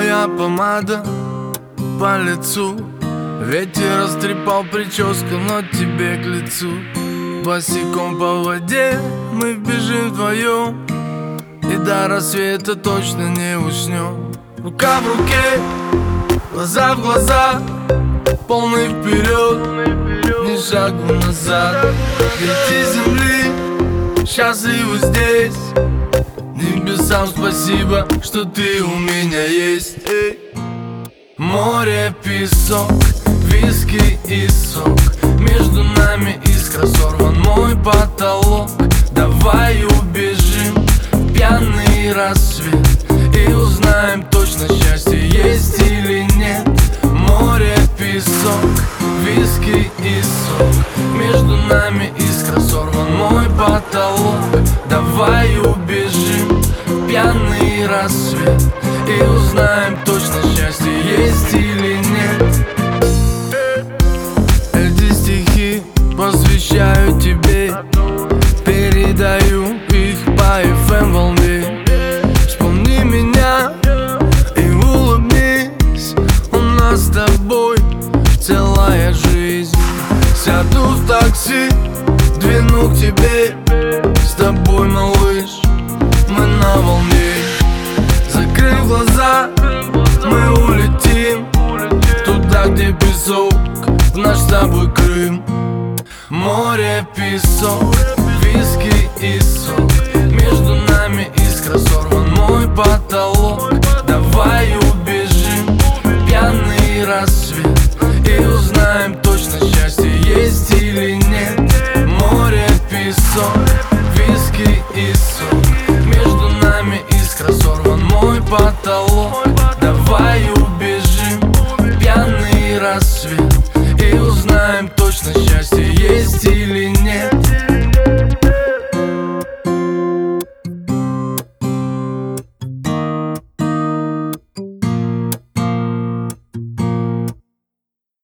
твоя помада по лицу. Ветер растрепал прическу, но тебе к лицу. Босиком по воде мы бежим вдвоем. И до рассвета точно не уснем. Рука в руке, глаза в глаза. Полный вперед, ни шагу назад. Дети земли, счастливы здесь Небесам спасибо, что ты у меня есть. Море, песок, виски и сок. Между нами искра сорван мой потолок. Давай убежим в пьяный рассвет. И узнаем точно счастье есть или нет. Море, песок, виски и сок. Между нами искра сорван мой потолок. Давай убежим рассвет И узнаем точно счастье есть или нет. Эти стихи посвящаю тебе. Передаю их по FM волне. Вспомни меня и улыбнись. У нас с тобой целая жизнь. Сяду в такси, двину к тебе Туда, где песок, в наш с тобой Крым. Море, песок, виски и сок. Между нами искра сорван мой потолок. Давай убежим пьяный рассвет. И узнаем точно счастье есть или нет. Море, песок, виски и сок. Между нами искра сорван мой потолок конечно, счастье.